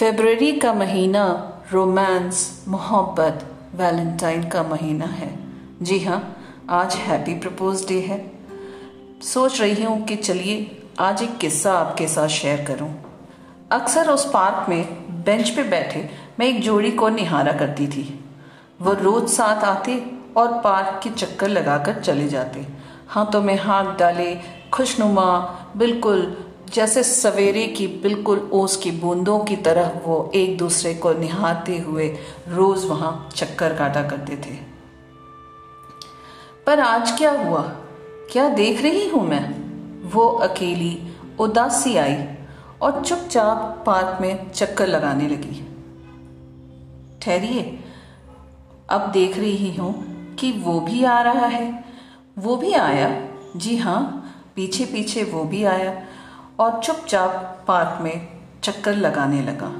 February का महीना romance, मोहब्बत, वैलेंटाइन का महीना है। जी हाँ आज हैप्पी प्रपोज डे है। सोच रही हूँ कि चलिए आज एक किस्सा आपके साथ शेयर करूँ। अक्सर उस पार्क में बेंच पे बैठे मैं एक जोड़ी को निहारा करती थी। वो रोज साथ आते और पार्क के चक्कर लगाकर चले जाते। हाथों में हाथ डाले, खुशनुमा, बिल्कुल जैसे सवेरे की बिल्कुल ओस की बूंदों की तरह वो एक दूसरे को निहारते हुए रोज वहाँ चक्कर काटा करते थे। पर आज क्या हुआ? क्या देख रही हूँ मैं? वो अकेली, उदासी आई और चुपचाप पार्क में चक्कर लगाने लगी। ठहरिए, अब देख रही हूँ कि वो भी आ रहा है। वो भी आया? जी हाँ पीछे पीछे वो भी आया। और चुपचाप पार्क में चक्कर लगाने लगा।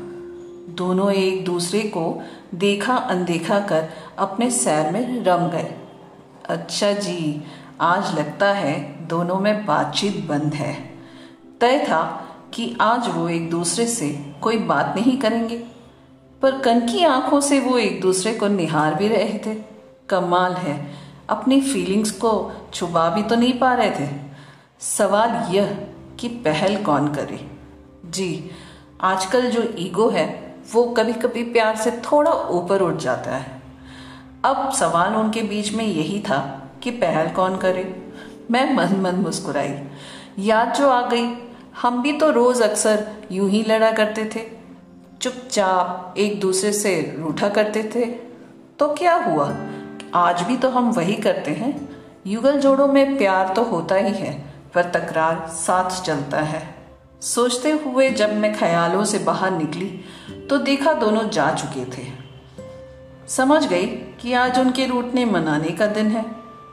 दोनों एक दूसरे को देखा अनदेखा कर अपने सैर में रम गए। अच्छा जी, आज लगता है दोनों में बातचीत बंद है। तय था कि आज वो एक दूसरे से कोई बात नहीं करेंगे। पर कन की आँखों से वो एक दूसरे को निहार भी रहे थे। कमाल है, अपनी फीलिंग्स को छुपा भी तो नहीं पा रहे थे। सवाल यह कि पहल कौन करे? जी, आजकल जो ईगो है, वो कभी कभी प्यार से थोड़ा ऊपर उठ जाता है। अब सवाल उनके बीच में यही था कि पहल कौन करे? मैं मन मन मुस्कुराई। याद जो आ गई, हम भी तो रोज अक्सर यूँ ही लड़ा करते थे। चुपचाप एक दूसरे से रूठा करते थे। तो क्या हुआ? आज भी तो हम वही करते हैं। युगल जोड़ों में प्यार तो होता ही है। पर तकरार साथ चलता है। सोचते हुए जब मैं ख्यालों से बाहर निकली तो देखा दोनों जा चुके थे। समझ गई कि आज उनके रूटने मनाने का दिन है।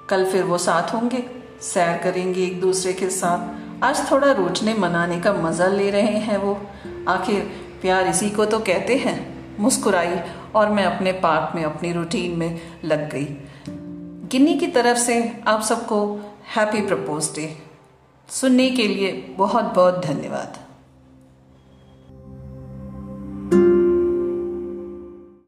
कल फिर वो साथ होंगे, सैर करेंगे एक दूसरे के साथ। आज थोड़ा रूटने मनाने का मज़ा ले रहे हैं वो। आखिर प्यार इसी को तो कहते हैं, मुस्कुराई और मैं अपने पार्क में अपनी रूटीन में लग गई। गिन्नी की तरफ़ से आप सबको हैप्पी प्रपोज डे सुनने के लिए बहुत बहुत धन्यवाद।